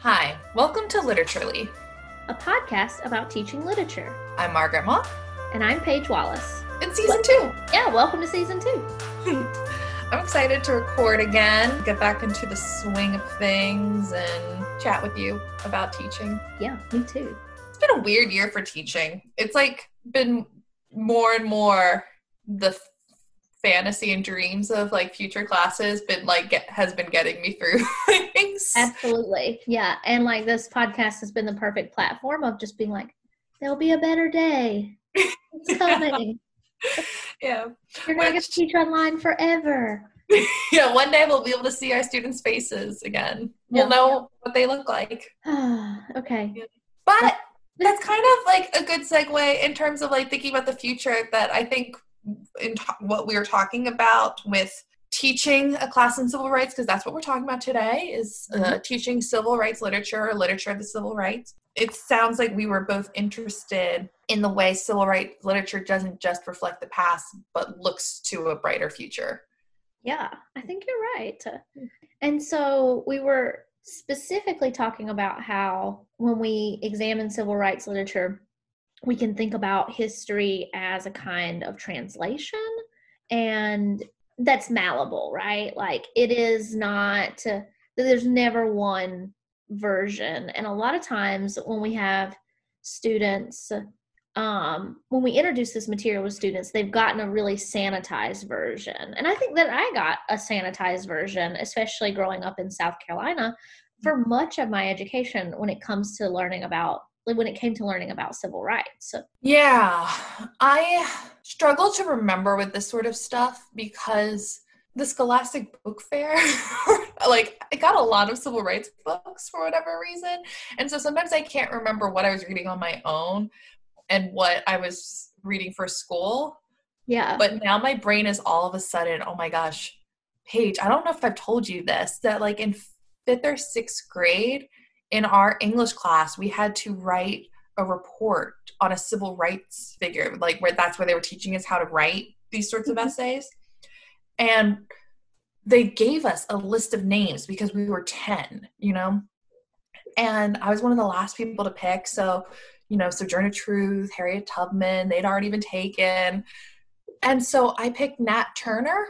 Hi, welcome to Literaturely. a podcast about teaching literature. I'm Margaret Moth. And I'm Paige Wallace. It's season two. Yeah, welcome to season two. I'm excited to record again, get back into the swing of things, and chat with you about teaching. Yeah, me too. It's been a weird year for teaching. It's like been more and more the fantasy and dreams of like future classes been like get, has been getting me through things. Absolutely. Yeah. And like this podcast has been the perfect platform of just being like, there'll be a better day. It's coming. yeah. You're not going to teach online forever. yeah, one day we'll be able to see our students' faces again. We'll Yeah. know what they look like. okay. But that's kind of like a good segue in terms of like thinking about the future that I think in t- what we were talking about with teaching a class in civil rights because that's what we're talking about today is uh, teaching civil rights literature or literature of the civil rights. It sounds like we were both interested in the way civil rights literature doesn't just reflect the past but looks to a brighter future. Yeah, I think you're right. And so we were specifically talking about how when we examine civil rights literature, we can think about history as a kind of translation and that's malleable, right? Like it is not, there's never one version. And a lot of times when we have students um, when we introduce this material with students, they've gotten a really sanitized version. And I think that I got a sanitized version, especially growing up in South Carolina, for much of my education when it comes to learning about when it came to learning about civil rights. So. Yeah, I struggle to remember with this sort of stuff because the Scholastic Book Fair, like, I got a lot of civil rights books for whatever reason. And so sometimes I can't remember what I was reading on my own and what I was reading for school. Yeah. But now my brain is all of a sudden, oh my gosh, Paige, I don't know if I've told you this, that like in fifth or sixth grade, in our English class, we had to write a report on a civil rights figure, like where that's where they were teaching us how to write these sorts of Mhm. essays. And they gave us a list of names because we were 10, you know? And I was one of the last people to pick. So, you know, Sojourner Truth, Harriet Tubman, they'd already been taken. And so I picked Nat Turner.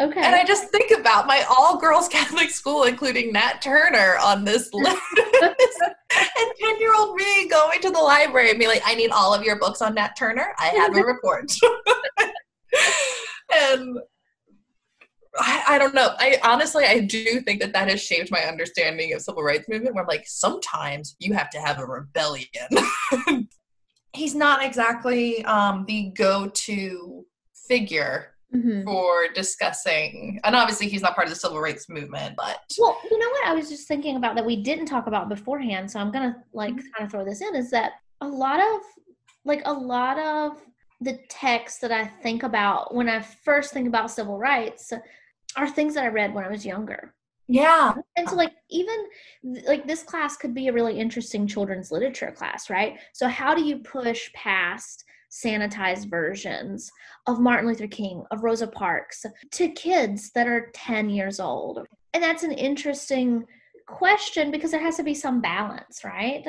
okay. And I just think about my all girls Catholic school, including Nat Turner, on this list. And 10 year old me going to the library and be like, I need all of your books on Nat Turner. I have a report. and I, I don't know. I honestly, I do think that that has shaped my understanding of civil rights movement. Where I'm like, sometimes you have to have a rebellion. He's not exactly um, the go-to figure Mhm. for discussing and obviously he's not part of the civil rights movement but Well, you know what I was just thinking about that we didn't talk about beforehand, so I'm gonna like Mhm. kind of throw this in is that a lot of like a lot of the texts that I think about when I first think about civil rights are things that I read when I was younger. yeah And so like even like this class could be a really interesting children's literature class, right? So how do you push past sanitized versions of Martin Luther King, of Rosa Parks to kids that are 10 years old? And that's an interesting question because there has to be some balance, right?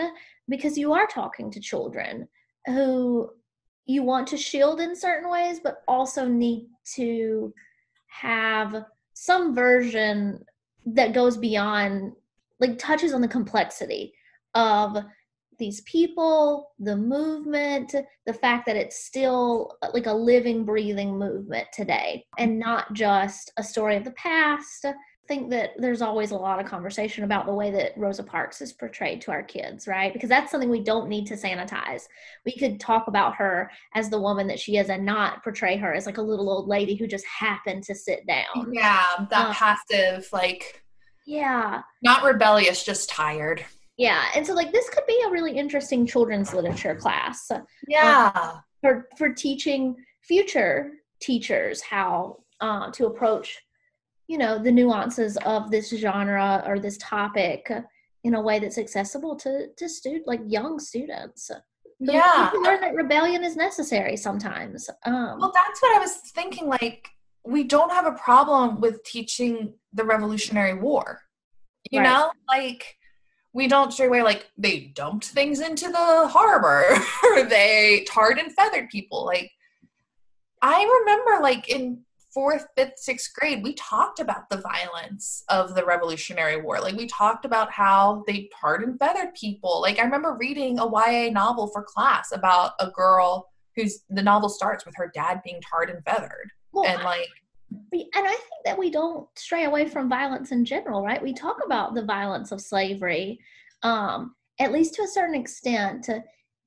Because you are talking to children who you want to shield in certain ways, but also need to have some version that goes beyond like touches on the complexity of these people the movement the fact that it's still uh, like a living breathing movement today and not just a story of the past I think that there's always a lot of conversation about the way that Rosa Parks is portrayed to our kids, right? Because that's something we don't need to sanitize. We could talk about her as the woman that she is and not portray her as like a little old lady who just happened to sit down. yeah that Uh, passive like Yeah. not rebellious just tired Yeah. And so like this could be a really interesting children's literature class yeah for for teaching future teachers how uh, to approach you know the nuances of this genre or this topic in a way that's accessible to to student like young students need yeah to learn that rebellion is necessary sometimes um well that's what i was thinking like we don't have a problem with teaching the revolutionary war you Right. know like we don't stray away like they dumped things into the harbor. They tarred and feathered people. Like i remember like in fourth fifth sixth grade we talked about the violence of the revolutionary war. Like we talked about how they tarred and feathered people. Like i remember reading a ya novel for class about a girl who's the novel starts with her dad being tarred and feathered. Well, and like and I think that we don't stray away from violence in general, right? We talk about the violence of slavery, um, at least to a certain extent.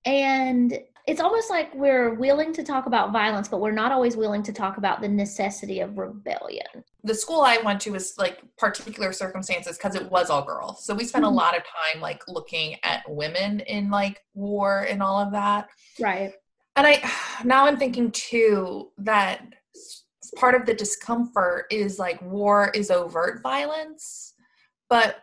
And it's almost like we're willing to talk about violence, but we're not always willing to talk about the necessity of rebellion. The school I went to was like particular circumstances because it was all girls. So we spent mm-hmm. a lot of time like looking at women in like war and all of that. Right. And I now I'm thinking too that part of the discomfort is like war is overt violence but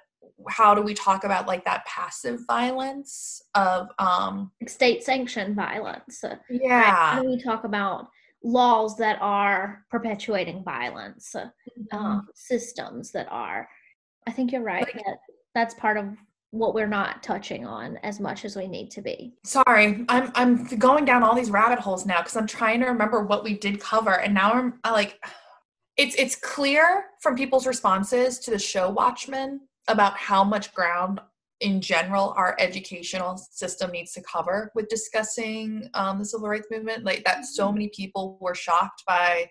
how do we talk about like that passive violence of um state sanctioned violence yeah how do we talk about laws that are perpetuating violence mm-hmm. um, systems that are i think you're right like, that that's part of what we're not touching on as much as we need to be. Sorry, I'm I'm going down all these rabbit holes now because I'm trying to remember what we did cover, and now I'm I like, it's it's clear from people's responses to the show Watchmen about how much ground in general our educational system needs to cover with discussing um, the civil rights movement. Like that, so many people were shocked by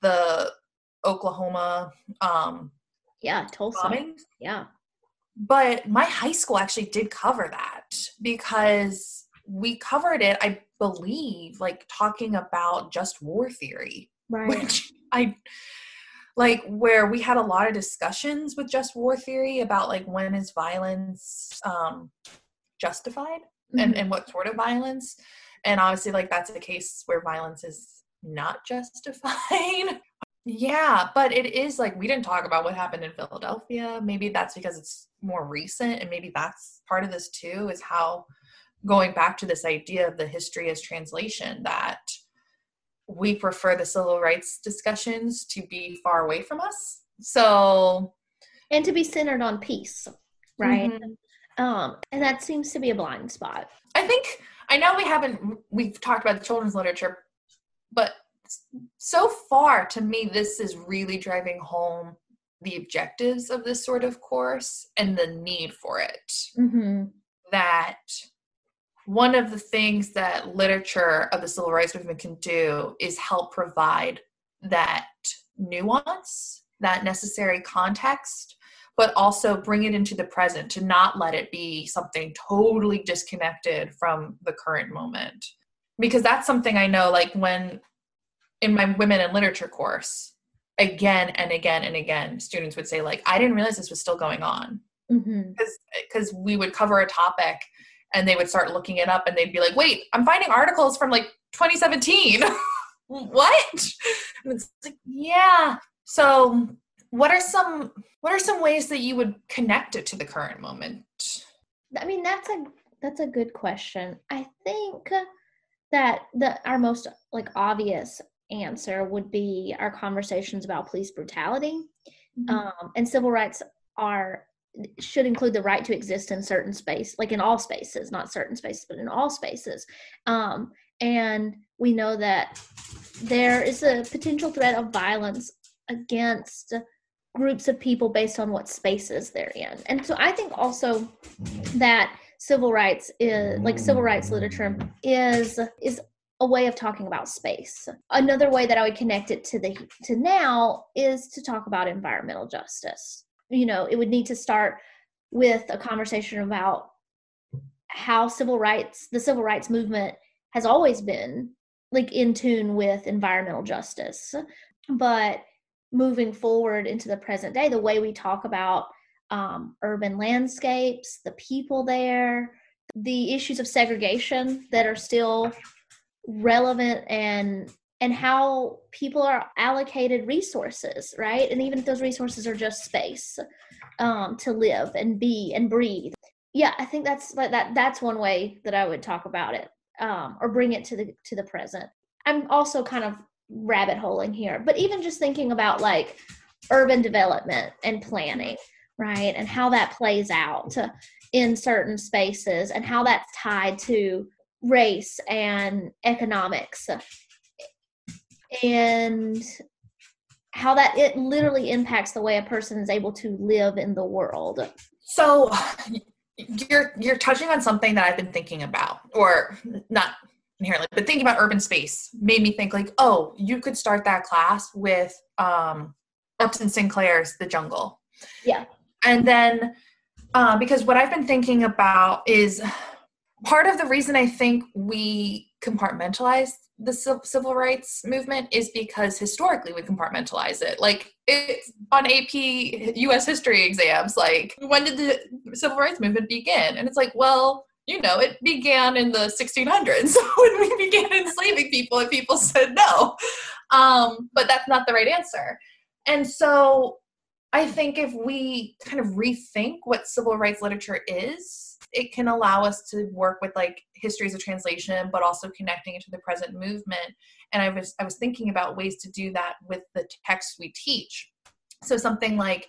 the Oklahoma. Um, yeah, Tulsa. Bombings. Yeah but my high school actually did cover that because we covered it, I believe, like talking about just war theory. Right. Which I like where we had a lot of discussions with just war theory about like when is violence um justified mm-hmm. and, and what sort of violence. And obviously like that's a case where violence is not justified. Yeah, but it is like we didn't talk about what happened in Philadelphia. Maybe that's because it's more recent, and maybe that's part of this too is how going back to this idea of the history as translation that we prefer the civil rights discussions to be far away from us. So, and to be centered on peace, right? Mm-hmm. Um, and that seems to be a blind spot. I think I know we haven't we've talked about the children's literature, but so far to me this is really driving home the objectives of this sort of course and the need for it mm-hmm. that one of the things that literature of the civil rights movement can do is help provide that nuance that necessary context but also bring it into the present to not let it be something totally disconnected from the current moment because that's something i know like when in my women in literature course again and again and again students would say like i didn't realize this was still going on. Because mm-hmm. because we would cover a topic and they would start looking it up and they'd be like wait i'm finding articles from like 2017 what? And it's like yeah. So what are some what are some ways that you would connect it to the current moment? I mean that's a that's a good question. I think that the our most like obvious answer would be our conversations about police brutality. Mm-hmm. Um, and civil rights are should include the right to exist in certain space, like in all spaces, not certain spaces, but in all spaces. Um, and we know that there is a potential threat of violence against groups of people based on what spaces they're in. And so I think also that civil rights is like civil rights literature is is a way of talking about space. Another way that I would connect it to the to now is to talk about environmental justice. You know, it would need to start with a conversation about how civil rights, the civil rights movement has always been like in tune with environmental justice. But moving forward into the present day, the way we talk about um, urban landscapes, the people there, the issues of segregation that are still relevant and and how people are allocated resources right? And even if those resources are just space um, to live and be and breathe. Yeah i think that's like that that's one way that i would talk about it um, or bring it to the to the present. I'm also kind of rabbit holing here but even just thinking about like urban development and planning right? And how that plays out in certain spaces and how that's tied to race and economics. And how that it literally impacts the way a person is able to live in the world. So you're you're touching on something that i've been thinking about or not inherently but thinking about urban space made me think like oh you could start that class with um upton sinclair's the jungle. Yeah. And then uh, because what i've been thinking about is part of the reason i think we compartmentalize the civil rights movement is because historically we compartmentalize it. Like it's on AP US history exams, like when did the civil rights movement begin? And it's like, well, you know, it began in the 1600s when we began enslaving people and people said no. Um, but that's not the right answer. And so I think if we kind of rethink what civil rights literature is, it can allow us to work with like histories of translation but also connecting it to the present movement and i was i was thinking about ways to do that with the texts we teach so something like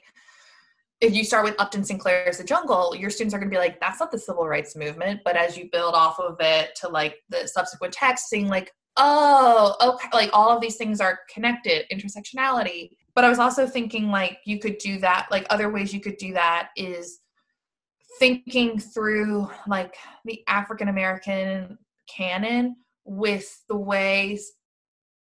if you start with Upton Sinclair's The Jungle, your students are going to be like, that's not the civil rights movement. But as you build off of it to like the subsequent text, seeing like, oh, okay, like all of these things are connected, intersectionality. But I was also thinking like you could do that, like other ways you could do that is thinking through like the African American canon with the ways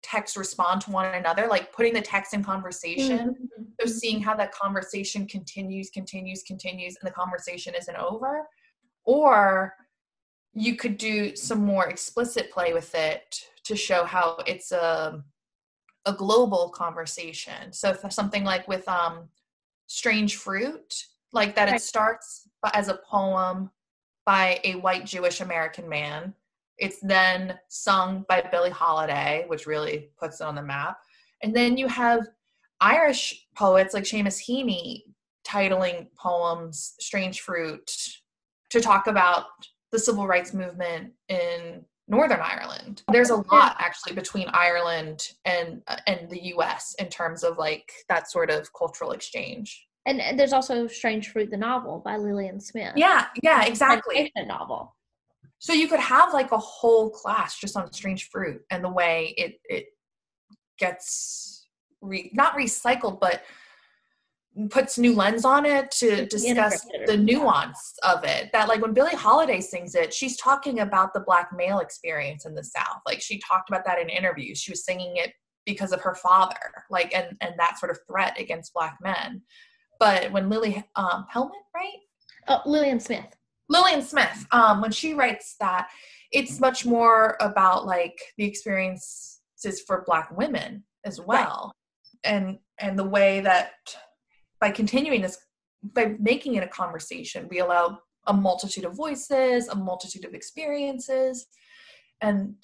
texts respond to one another, like putting the text in conversation. Mm-hmm. So seeing how that conversation continues, continues, continues, and the conversation isn't over. Or you could do some more explicit play with it to show how it's a a global conversation. So something like with um strange fruit, like that right. it starts as a poem by a white Jewish American man. It's then sung by Billie Holiday, which really puts it on the map. And then you have Irish poets like Seamus Heaney titling poems Strange Fruit to talk about the civil rights movement in Northern Ireland. There's a lot actually between Ireland and uh, and the US in terms of like that sort of cultural exchange. And there's also Strange Fruit, the novel by Lillian Smith. Yeah, yeah, exactly. A novel. So you could have like a whole class just on Strange Fruit and the way it it gets re, not recycled, but puts new lens on it to discuss the nuance of it that like when billie holiday sings it she's talking about the black male experience in the south like she talked about that in interviews she was singing it because of her father like and and that sort of threat against black men but when Lily um, Hellman, right? Oh, Lillian Smith. Lillian Smith, um, when she writes that, it's much more about like the experiences for Black women as well, right. and and the way that by continuing this, by making it a conversation, we allow a multitude of voices, a multitude of experiences, and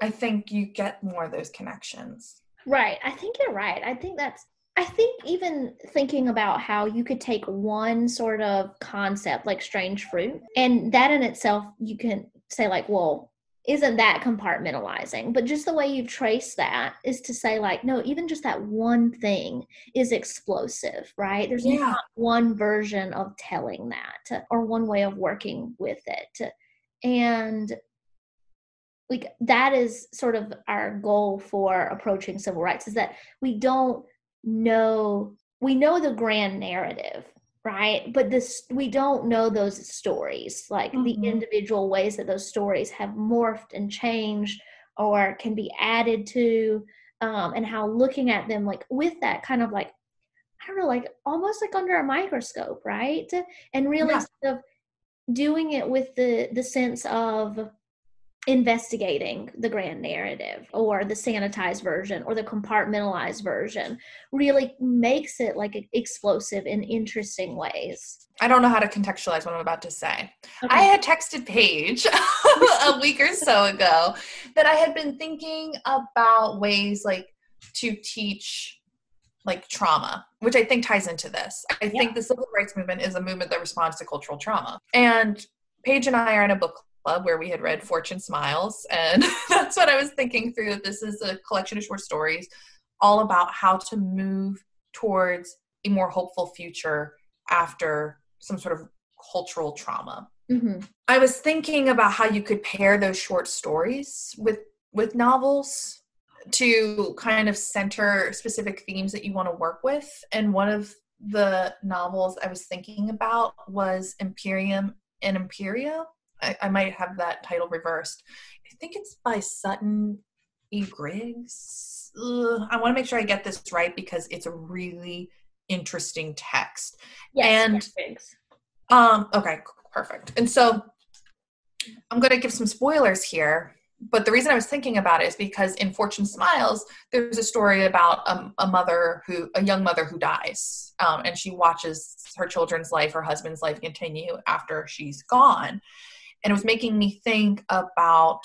I think you get more of those connections. Right. I think you're right. I think that's I think even thinking about how you could take one sort of concept like strange fruit, and that in itself, you can say, like, well, isn't that compartmentalizing? But just the way you trace that is to say, like, no, even just that one thing is explosive, right? There's yeah. not one version of telling that or one way of working with it. And like that is sort of our goal for approaching civil rights is that we don't know we know the grand narrative right but this we don't know those stories like mm-hmm. the individual ways that those stories have morphed and changed or can be added to um, and how looking at them like with that kind of like i don't know like almost like under a microscope right and really yeah. sort of doing it with the the sense of investigating the grand narrative or the sanitized version or the compartmentalized version really makes it like explosive in interesting ways. I don't know how to contextualize what I'm about to say. Okay. I had texted Paige a week or so ago that I had been thinking about ways like to teach like trauma, which I think ties into this. I yeah. think the civil rights movement is a movement that responds to cultural trauma. And Paige and I are in a book club where we had read Fortune Smiles. And that's what I was thinking through this is a collection of short stories all about how to move towards a more hopeful future after some sort of cultural trauma. Mm-hmm. I was thinking about how you could pair those short stories with with novels to kind of center specific themes that you want to work with. And one of the novels I was thinking about was Imperium and Imperia. I, I might have that title reversed. I think it's by Sutton E. Griggs. Ugh, I want to make sure I get this right because it's a really interesting text. Yes, And- yes, Riggs. Um, okay, perfect. And so I'm going to give some spoilers here, but the reason I was thinking about it is because in Fortune Smiles, there's a story about um, a mother who, a young mother who dies, um, and she watches her children's life, her husband's life continue after she's gone. And it was making me think about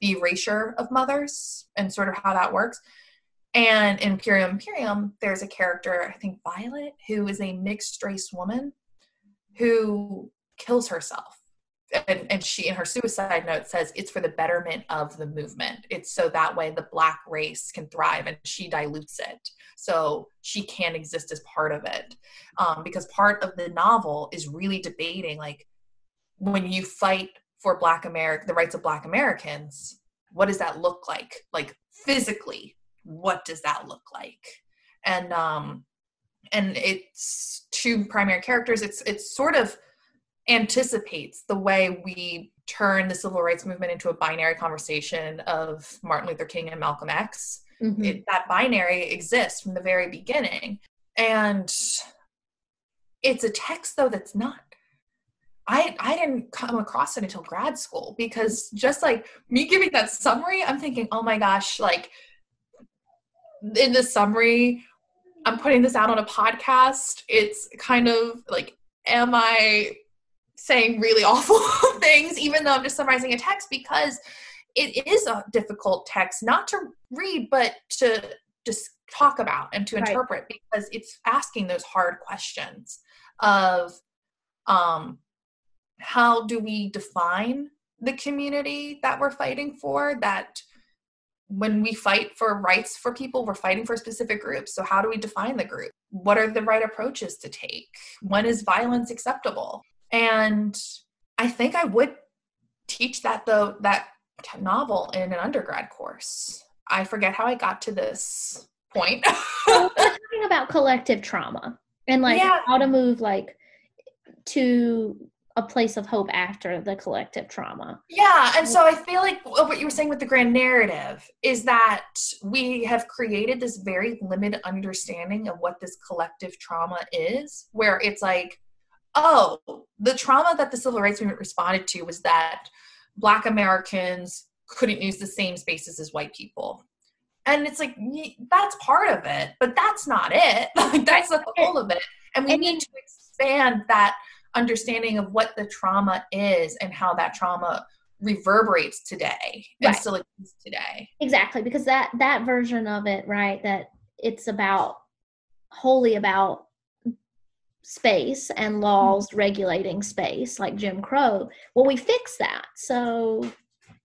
the erasure of mothers and sort of how that works. And in Imperium Imperium, there's a character, I think Violet, who is a mixed race woman who kills herself. And, and she, in her suicide note, says it's for the betterment of the movement. It's so that way the black race can thrive, and she dilutes it so she can exist as part of it. Um, because part of the novel is really debating, like, when you fight for Black America, the rights of Black Americans, what does that look like? Like physically, what does that look like? And um, and it's two primary characters. It's it's sort of anticipates the way we turn the civil rights movement into a binary conversation of Martin Luther King and Malcolm X. Mhm. It, that binary exists from the very beginning, and it's a text though that's not. I I didn't come across it until grad school because just like me giving that summary, I'm thinking, oh my gosh, like in the summary, I'm putting this out on a podcast. It's kind of like, am I saying really awful things, even though I'm just summarizing a text? Because it is a difficult text, not to read, but to just talk about and to Right. interpret because it's asking those hard questions of um, how do we define the community that we're fighting for? That when we fight for rights for people we're fighting for specific groups. So how do we define the group? What are the right approaches to take? When is violence acceptable? And i think i would teach that though that novel in an undergrad course. I forget how i got to this point. So we're talking about collective trauma and like Yeah. how to move like to a place of hope after the collective trauma. Yeah, and so I feel like what you were saying with the grand narrative is that we have created this very limited understanding of what this collective trauma is, where it's like, oh, the trauma that the civil rights movement responded to was that Black Americans couldn't use the same spaces as white people. And it's like, that's part of it, but that's not it. Like, that's not the whole of it. And we And need to expand that understanding of what the trauma is and how that trauma reverberates today and Right. still exists today. Exactly, because that that version of it, right, that it's about wholly about space and laws regulating space like Jim Crow. Well, we fix that. So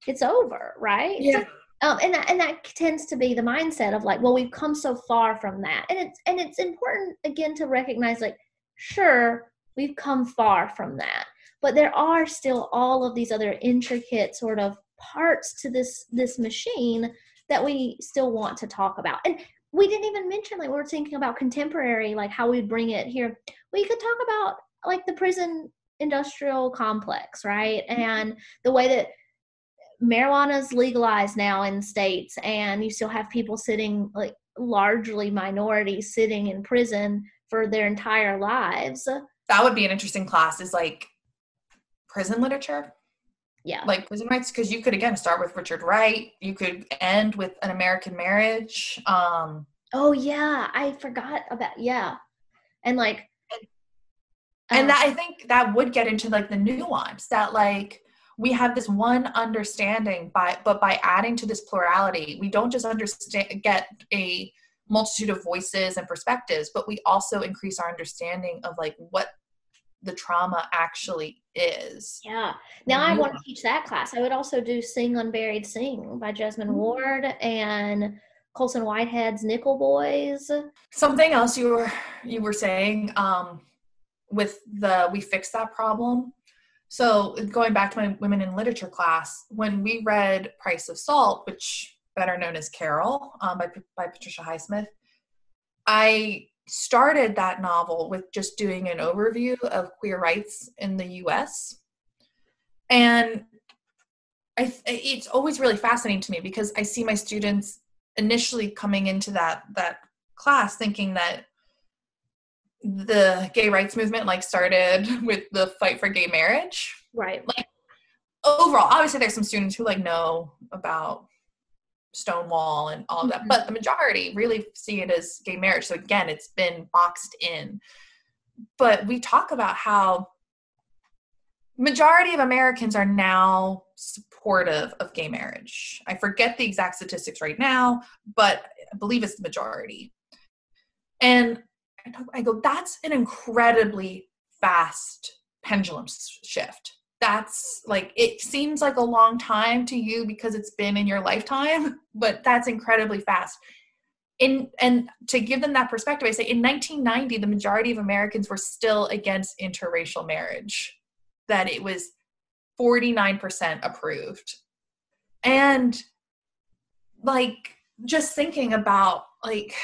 it's over, right? Yeah. um, and that and that tends to be the mindset of like, well, we've come so far from that, and it's and it's important again to recognize like, sure, we've come far from that, but there are still all of these other intricate sort of parts to this this machine that we still want to talk about, and we didn't even mention like we're thinking about contemporary, like how we bring it here. We could talk about like the prison industrial complex, right, mm-hmm. and the way that marijuana's legalized now in states and you still have people sitting like largely minorities sitting in prison for their entire lives That would be an interesting class is like prison literature, yeah like prison rights, because you could again start with Richard Wright. You could end with an American marriage. Um, oh yeah i forgot about yeah and like and uh, that i think that would get into like the nuance that like we have this one understanding by but by adding to this plurality we don't just understand get a multitude of voices and perspectives but we also increase our understanding of like what the trauma actually is. Yeah. Now i Mhm. want to teach that class. I would also do sing unburied sing by Jesmyn Mhm. ward and colson whitehead's nickel boys. Something else you were you were saying um with the we fix that problem. So going back to my women in literature class when we read price of salt which better known as carol um, by, by patricia highsmith i started that novel with just doing an overview of queer rights in the us and I, it's always really fascinating to me because i see my students initially coming into that that class thinking that the gay rights movement like started with the fight for gay marriage. Right. Like overall obviously there's some students who like know about stonewall and all of that mm-hmm. but the majority really see it as gay marriage so again it's been boxed in but we talk about how majority of americans are now supportive of gay marriage i forget the exact statistics right now but i believe it's the majority and I, talk, I go, that's an incredibly fast pendulum shift. That's like, it seems like a long time to you because it's been in your lifetime, but that's incredibly fast. In, and to give them that perspective, I say in 1990, the majority of Americans were still against interracial marriage, that it was 49% approved. And like, just thinking about like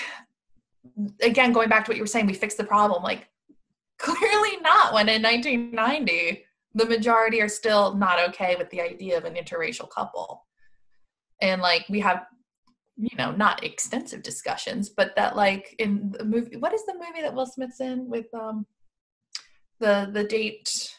again, going back to what you were saying, we fixed the problem. Like, clearly not when in 1990, the majority are still not okay with the idea of an interracial couple. And like, we have, you know, not extensive discussions, but that like in the movie, what is the movie that Will Smith's in with um the the date?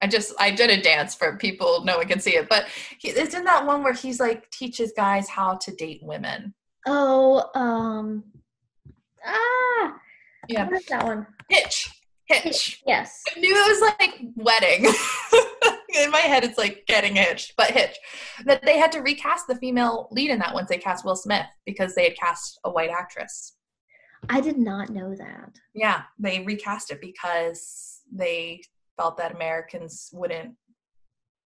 I just I did a dance for people no one can see it, but he, it's in that one where he's like teaches guys how to date women. Oh, um, Ah, yeah, that one? Hitch. Hitch. Yes. I knew it was like wedding. in my head, it's like getting hitched, but Hitch. That they had to recast the female lead in that once they cast Will Smith because they had cast a white actress. I did not know that. Yeah, they recast it because they felt that Americans wouldn't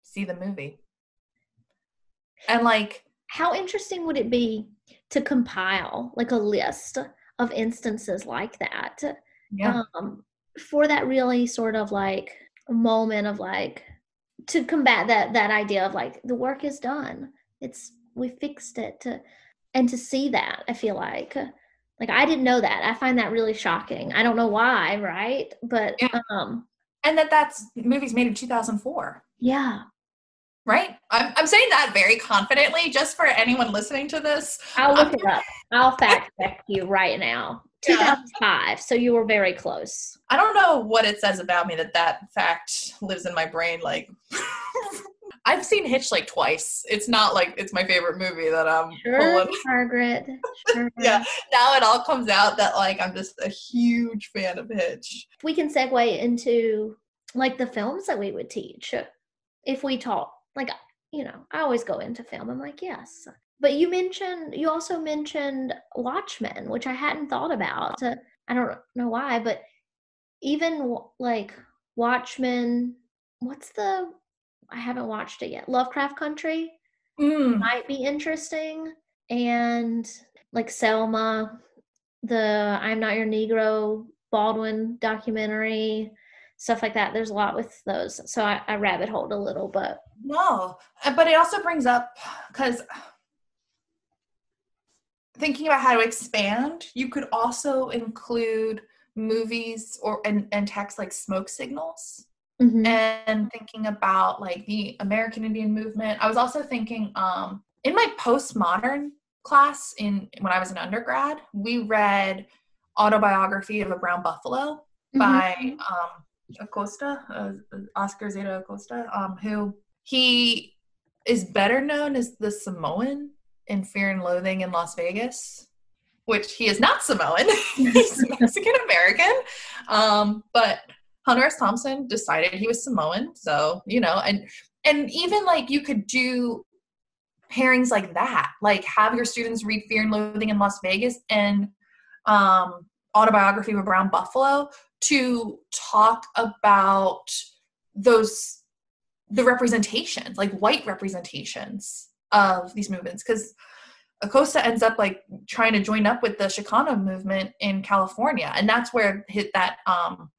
see the movie. And like, how interesting would it be to compile like a list of instances like that yeah. um, for that really sort of like moment of like to combat that that idea of like the work is done. It's we fixed it to, and to see that i feel like. Like i didn't know that. I find that really shocking. I don't know why right? But yeah. um and that that's movies made in 2004 yeah right? I'm, I'm saying that very confidently just for anyone listening to this. I'll look it um, up. I'll fact check you right now. 2005 so you were very close. I don't know what it says about me that that fact lives in my brain like i've seen hitch like twice. It's not like it's my favorite movie that i'm sure, pulling. margaret. Sure. yeah now it all comes out that like i'm just a huge fan of hitch. We can segue into like the films that we would teach if we taught like you know i always go into film i'm like yes but you mentioned you also mentioned watchmen which i hadn't thought about i don't know why but even like watchmen what's the i haven't watched it yet lovecraft country mm. might be interesting and like selma the i'm not your negro baldwin documentary stuff like that there's a lot with those so i, I rabbit holed a little but no, uh, but it also brings up because thinking about how to expand, you could also include movies or and, and text like smoke signals. Mm-hmm. And thinking about like the American Indian movement. I was also thinking um, in my postmodern class in when I was an undergrad, we read Autobiography of a Brown Buffalo mm-hmm. by um, Acosta, uh, Oscar Zeta Acosta, um, who he is better known as the Samoan in Fear and Loathing in Las Vegas, which he is not Samoan. He's Mexican American. Um, but Hunter S. Thompson decided he was Samoan. So, you know, and and even like you could do pairings like that. Like have your students read Fear and Loathing in Las Vegas and um autobiography of a brown buffalo to talk about those the representations, like white representations of these movements. Because Acosta ends up like trying to join up with the Chicano movement in California, and that's where hit that um,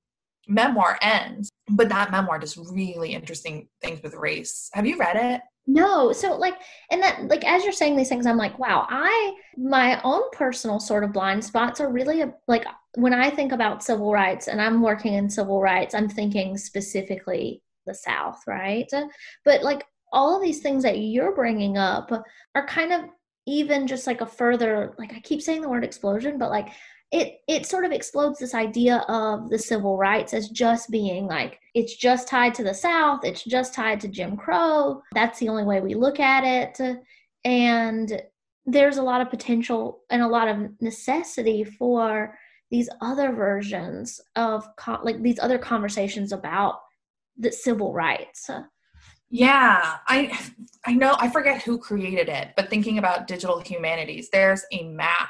memoir ends, but that memoir does really interesting things with race. Have you read it? No. So like and that like as you're saying these things I'm like, wow, I my own personal sort of blind spots are really a, like when I think about civil rights and I'm working in civil rights, I'm thinking specifically the South, right? But like all of these things that you're bringing up are kind of even just like a further like I keep saying the word explosion, but like it it sort of explodes this idea of the civil rights as just being like it's just tied to the south it's just tied to jim crow that's the only way we look at it. And there's a lot of potential and a lot of necessity for these other versions of like these other conversations about the civil rights. Yeah i i know i forget who created it but thinking about digital humanities there's a map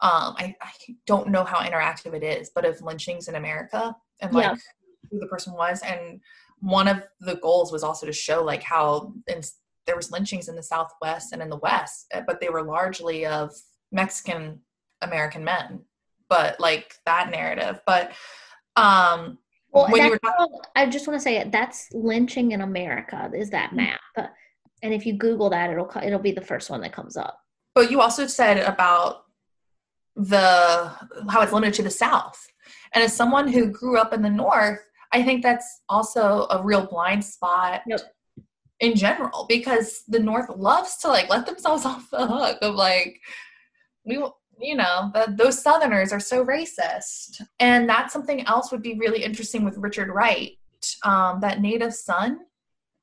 um, I, I, don't know how interactive it is, but of lynchings in America and like yeah. who the person was. And one of the goals was also to show like how in, there was lynchings in the Southwest and in the West, eh, but they were largely of Mexican American men. But like that narrative, but um, well, when you were talking- I just want to say it. That's lynching in America. Is that mm-hmm. map? And if you Google that, it'll it'll be the first one that comes up. But you also said about the how it's limited to the south and as someone who grew up in the north i think that's also a real blind spot yep. in general because the north loves to like let themselves off the hook of like we you know the, those southerners are so racist and that's something else would be really interesting with richard wright um, that native son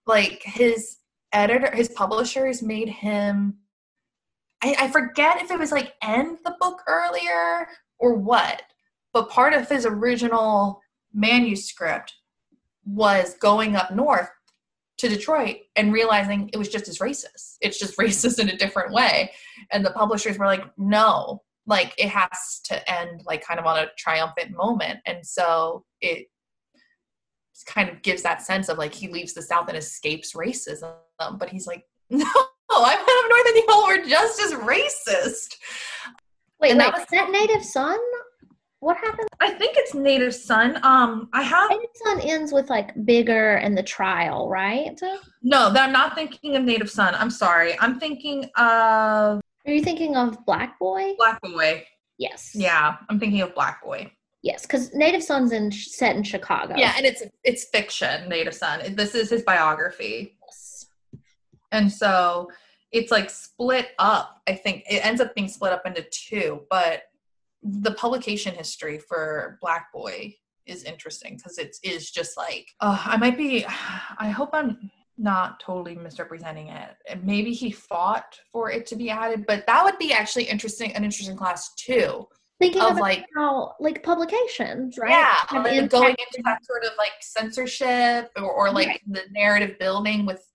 like his editor his publishers made him I, I forget if it was like end the book earlier or what, but part of his original manuscript was going up north to Detroit and realizing it was just as racist. It's just racist in a different way. And the publishers were like, no, like it has to end like kind of on a triumphant moment. And so it kind of gives that sense of like he leaves the South and escapes racism. But he's like, no, I went up north and y'all were just as racist. Wait, and wait, that was that native son? What happened? I think it's native son. Um, I have native son ends with like bigger and the trial, right? No, I'm not thinking of native son. I'm sorry. I'm thinking of. Are you thinking of Black Boy? Black Boy. Yes. Yeah, I'm thinking of Black Boy. Yes, because Native Son's in set in Chicago. Yeah, and it's it's fiction. Native Son. This is his biography. Yes. And so it's like split up. I think it ends up being split up into two, but the publication history for Black Boy is interesting because it is just like uh, I might be. I hope I'm not totally misrepresenting it. And maybe he fought for it to be added, but that would be actually interesting. An interesting class too. Thinking of like how like publications, right? Yeah, and going into that sort of like censorship or, or like right. the narrative building with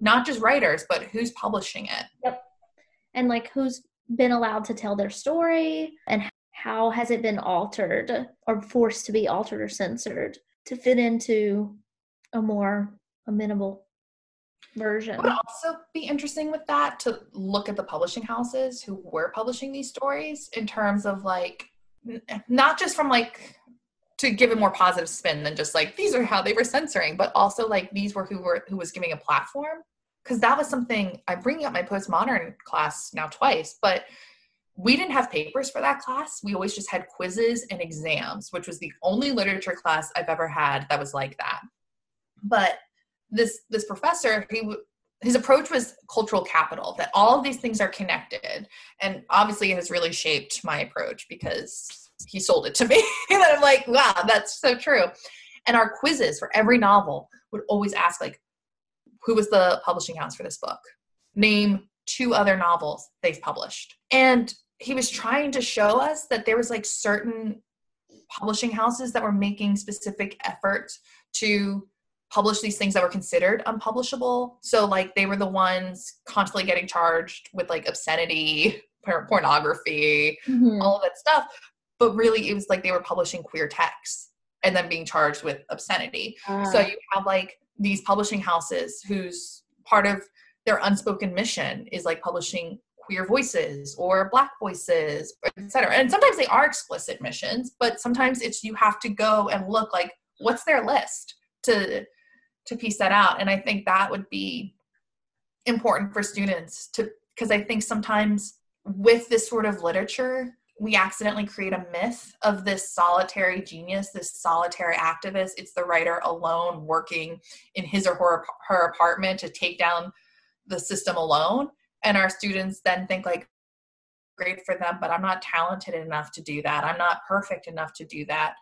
not just writers, but who's publishing it. Yep. And like who's been allowed to tell their story and how has it been altered or forced to be altered or censored to fit into a more amenable version. It would also be interesting with that to look at the publishing houses who were publishing these stories in terms of like not just from like to give a more positive spin than just like these are how they were censoring, but also like these were who were who was giving a platform. Because that was something I'm bringing up my postmodern class now twice, but we didn't have papers for that class. We always just had quizzes and exams, which was the only literature class I've ever had that was like that. But this this professor, he his approach was cultural capital that all of these things are connected and obviously it has really shaped my approach because he sold it to me. and I'm like, wow, that's so true. And our quizzes for every novel would always ask, like, who was the publishing house for this book? Name two other novels they've published. And he was trying to show us that there was like certain publishing houses that were making specific efforts to publish these things that were considered unpublishable. So like they were the ones constantly getting charged with like obscenity, pornography, mm-hmm. all of that stuff but really it was like they were publishing queer texts and then being charged with obscenity. Uh. So you have like these publishing houses whose part of their unspoken mission is like publishing queer voices or black voices, etc. And sometimes they are explicit missions, but sometimes it's you have to go and look like what's their list to to piece that out. And I think that would be important for students to because I think sometimes with this sort of literature, we accidentally create a myth of this solitary genius, this solitary activist. It's the writer alone working in his or her, her apartment to take down the system alone. And our students then think like, great for them, but I'm not talented enough to do that. I'm not perfect enough to do that.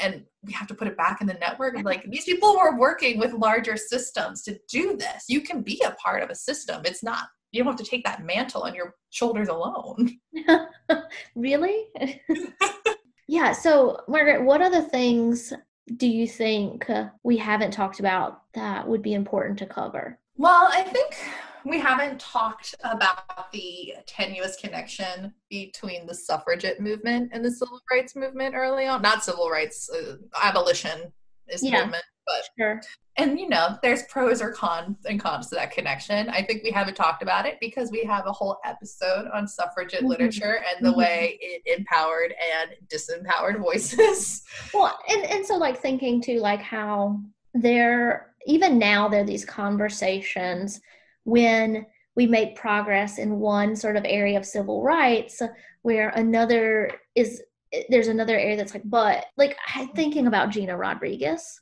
And we have to put it back in the network. Like these people were working with larger systems to do this. You can be a part of a system. It's not you don't have to take that mantle on your shoulders alone. really? yeah. So, Margaret, what other things do you think uh, we haven't talked about that would be important to cover? Well, I think we haven't talked about the tenuous connection between the suffragette movement and the civil rights movement early on. Not civil rights, uh, abolition is yeah, movement, but sure and you know there's pros or cons and cons to that connection i think we haven't talked about it because we have a whole episode on suffragette mm-hmm. literature and the mm-hmm. way it empowered and disempowered voices well and, and so like thinking too like how there even now there are these conversations when we make progress in one sort of area of civil rights where another is there's another area that's like but like thinking about gina rodriguez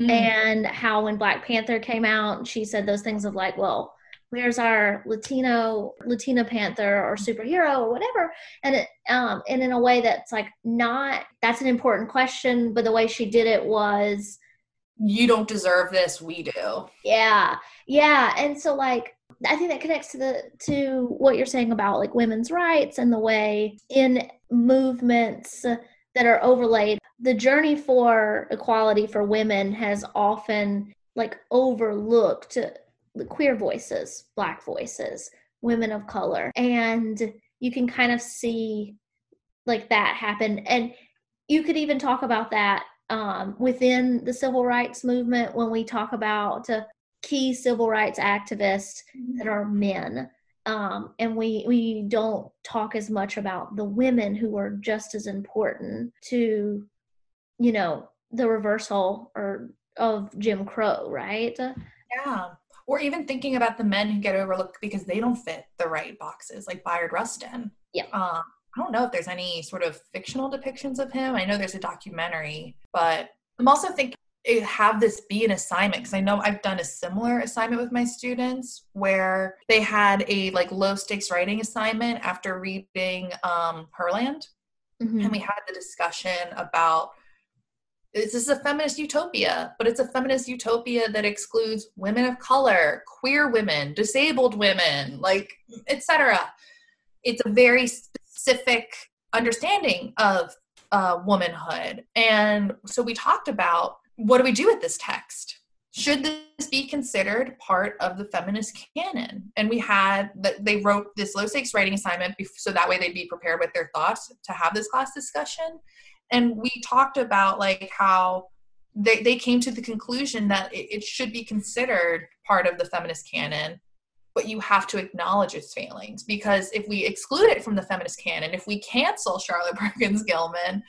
mm And how when Black Panther came out, she said those things of like, well, where's our Latino Latina Panther or superhero or whatever? And it, um, and in a way that's like not that's an important question, but the way she did it was, you don't deserve this, we do. Yeah, yeah, and so like I think that connects to the to what you're saying about like women's rights and the way in movements that are overlaid. The journey for equality for women has often like overlooked the queer voices, black voices, women of color. And you can kind of see like that happen. And you could even talk about that um, within the civil rights movement when we talk about uh, key civil rights activists that are men um, and we we don't talk as much about the women who are just as important to you know the reversal or of jim crow right? Yeah. Or even thinking about the men who get overlooked because they don't fit the right boxes like bayard rustin. Yeah. Um, i don't know if there's any sort of fictional depictions of him. I know there's a documentary but i'm also thinking have this be an assignment because i know i've done a similar assignment with my students where they had a like low stakes writing assignment after reading um herland. Mm-hmm. and we had the discussion about this is a feminist utopia? But it's a feminist utopia that excludes women of color queer women disabled women like etc it's a very specific understanding of uh, womanhood. And so we talked about what do we do with this text? Should this be considered part of the feminist canon? And we had that they wrote this low stakes writing assignment so that way they'd be prepared with their thoughts to have this class discussion. And we talked about like how they, they came to the conclusion that it, it should be considered part of the feminist canon but you have to acknowledge its failings because if we exclude it from the feminist canon, if we cancel Charlotte Perkins Gilman,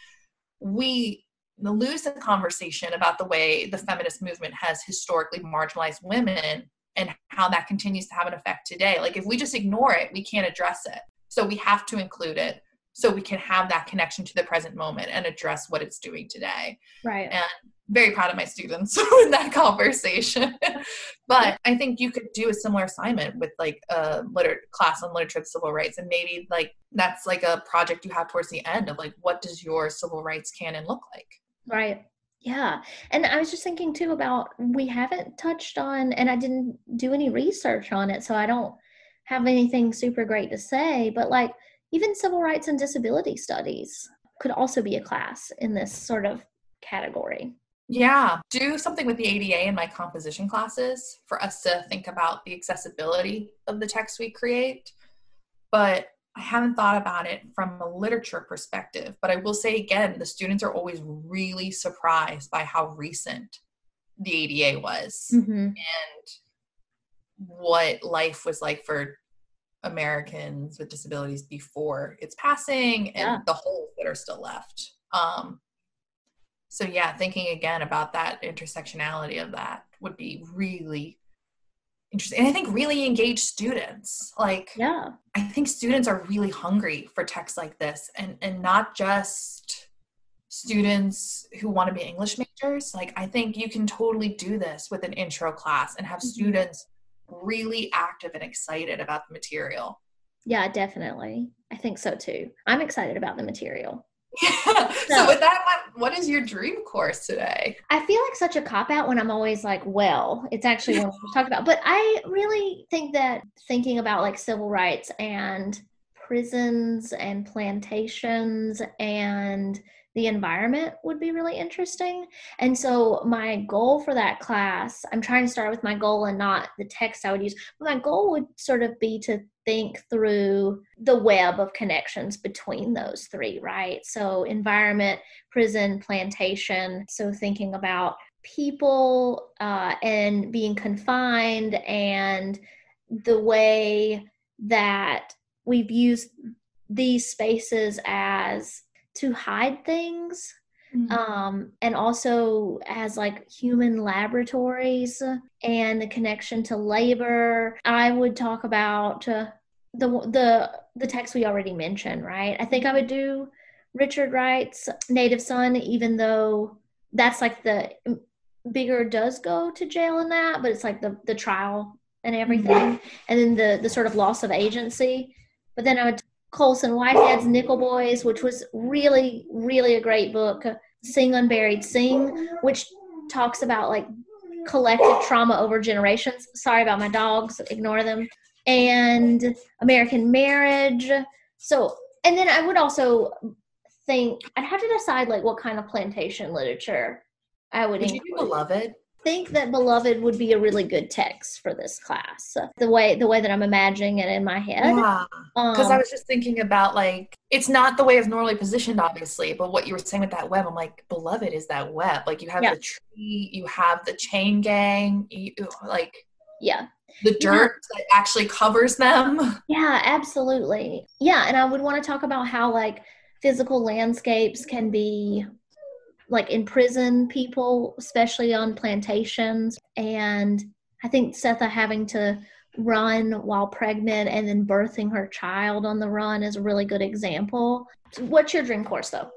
we lose the conversation about the way the feminist movement has historically marginalized women and how that continues to have an effect today. Like if we just ignore it, we can't address it. So we have to include it so we can have that connection to the present moment and address what it's doing today. Right. And very proud of my students in that conversation. but I think you could do a similar assignment with like a liter- class on literature of civil rights, and maybe like that's like a project you have towards the end of like what does your civil rights canon look like? Right. Yeah. And I was just thinking too about we haven't touched on, and I didn't do any research on it, so I don't have anything super great to say, but like even civil rights and disability studies could also be a class in this sort of category. Yeah, do something with the ADA in my composition classes for us to think about the accessibility of the text we create. But I haven't thought about it from a literature perspective, but I will say again, the students are always really surprised by how recent the ADA was mm-hmm. and what life was like for Americans with disabilities before its passing and Yeah. the holes that are still left. Um, so yeah, thinking again about that intersectionality of that would be really interesting. And I think really engage students. Like Yeah. I think students are really hungry for texts like this and and not just students who want to be English majors. Like I think you can totally do this with an intro class and have Mhm. students really active and excited about the material. Yeah, definitely. I think so too. I'm excited about the material. Yeah. So- So with that, what, what is your dream course today? I feel like such a cop out when I'm always like, well, it's actually what we talked about. But I really think that thinking about like civil rights and prisons and plantations and the environment would be really interesting. And so my goal for that class, I'm trying to start with my goal and not the text I would use. But my goal would sort of be to think through the web of connections between those three, right? So environment, prison, plantation. So thinking about people uh, and being confined and the way that we've used these spaces as to hide things um, and also as like human laboratories and the connection to labor. I would talk about uh, the the the text we already mentioned, right? I think I would do Richard Wright's Native Son, even though that's like the bigger does go to jail in that, but it's like the the trial and everything, and then the the sort of loss of agency. But then I would Colson Whitehead's Nickel Boys, which was really really a great book. Sing Unburied Sing, which talks about like collective trauma over generations. Sorry about my dogs, ignore them. And American Marriage. So, and then I would also think I'd have to decide like what kind of plantation literature I would Would you do beloved? Think that beloved would be a really good text for this class the way the way that i'm imagining it in my head Yeah. Because um, I was just thinking about like it's not the way it's normally positioned, obviously, but what you were saying with that web, I'm like, beloved is that web. Like you have Yeah. the tree, you have the chain gang, you like yeah the dirt that actually covers them. yeah absolutely yeah and i would want to talk about how like physical landscapes can be like imprison people especially on plantations. And i think Sethe having to run while pregnant and then birthing her child on the run is a really good example. What's your dream course though?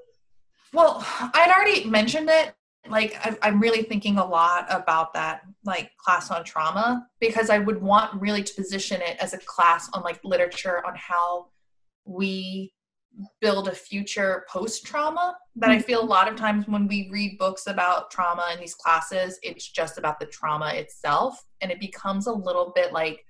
Well, I'd already mentioned it. Like, I'm really thinking a lot about that, like, class on trauma, because I would want really to position it as a class on, like, literature on how we build a future post trauma. But I feel a lot of times when we read books about trauma in these classes, it's just about the trauma itself, and it becomes a little bit like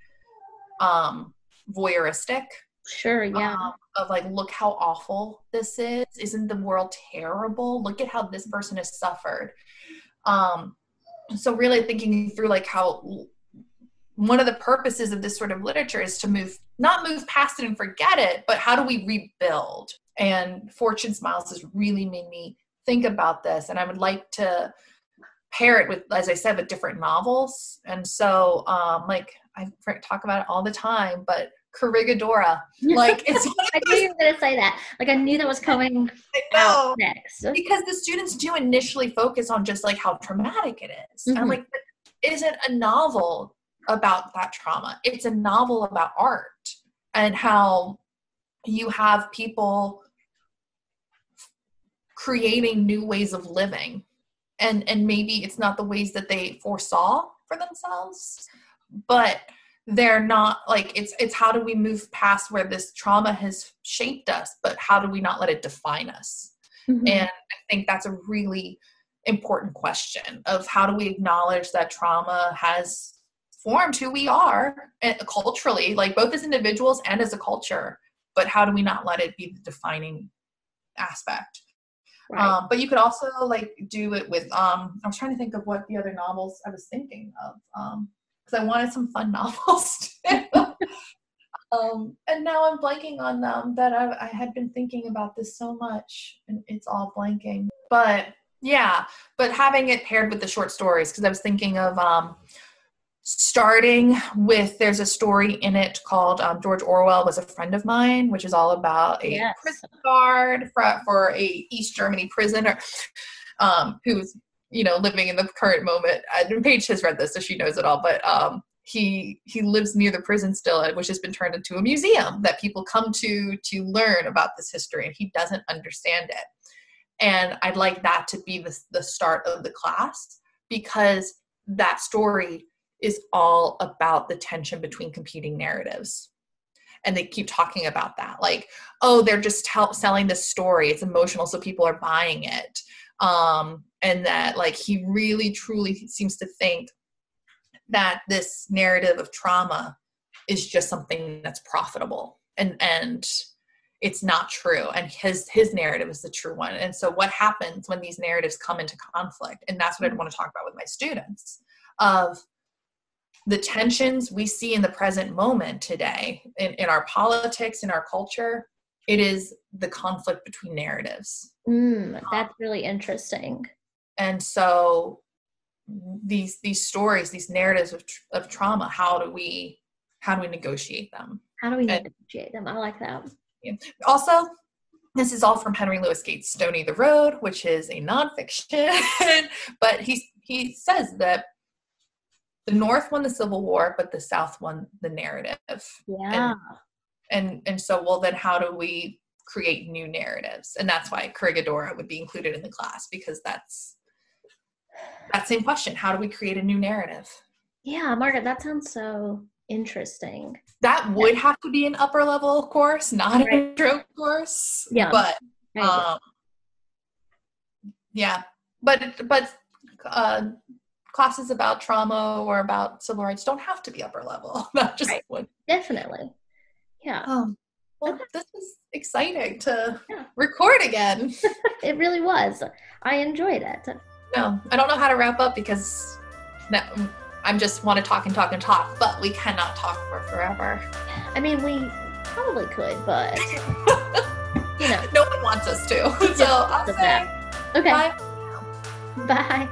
um, voyeuristic. Sure yeah. Um, of like look how awful this is. Isn't the world terrible? Look at how this person has suffered. Um so really thinking through like how one of the purposes of this sort of literature is to move not move past it and forget it but how do we rebuild and fortune smiles has really made me think about this and i would like to pair it with as i said with different novels and so um like i talk about it all the time but Corregidora. Like it's I knew you were going to say that. Like I knew that was coming out next. because the students do initially focus on just like how traumatic it is. And I'm like, isn't a novel about that trauma? It's a novel about art and how you have people creating new ways of living. And and maybe it's not the ways that they foresaw for themselves, but they're not like it's it's how do we move past where this trauma has shaped us, but how do we not let it define us? Mhm. And I think that's a really important question of how do we acknowledge that trauma has formed who we are eh, culturally, like both as individuals and as a culture, but how do we not let it be the defining aspect? right. Um, but you could also like do it with um, I was trying to think of what the other novels I was thinking of because I wanted some fun novels. too. um, and now I'm blanking on them that I, I had been thinking about this so much and it's all blanking. But yeah, but having it paired with the short stories because I was thinking of um, starting with there's a story in it called um, George Orwell was a friend of mine, which is all about a Yes. prison guard for, for a East Germany prisoner um, who's you know living in the current moment. And Paige has read this, so she knows it all. But um, he he lives near the prison still, uh, which has been turned into a museum that people come to to learn about this history, and he doesn't understand it. And I'd like that to be the the start of the class because that story is all about the tension between competing narratives. And they keep talking about that. Like oh they're just tell- selling this story. It's emotional so people are buying it. Um and that like he really truly seems to think that this narrative of trauma is just something that's profitable. And and it's not true. And his his narrative is the true one. And so what happens when these narratives come into conflict? And that's what i want to talk about with my students of the tensions we see in the present moment today in, in our politics in our culture it is the conflict between narratives Mm, that's really interesting. and so these these stories these narratives of, tr- of trauma how do we how do we negotiate them How do we And- negotiate them? I like that. also this is all from henry louis gates stony the road which is a nonfiction but he he says that the north won the civil war but the south won the narrative Yeah. and and so well then how do we create new narratives and that's why corregidora would be included in the class because that's that same question how do we create a new narrative Yeah, Margaret, that sounds so interesting. that would have to be an upper level course not Right. an intro course Yeah. but agree. um yeah but but uh classes about trauma or about civil rights don't have to be upper level not just Right. one Definitely. Yeah. um well this is exciting to Yeah. record again It really was. I enjoyed it. No, I don't know how to wrap up because no, I'm just want to talk and talk and talk, but we cannot talk for forever. I mean, we probably could, but you know. No one wants us to. So I'll say. Okay. bye. Bye.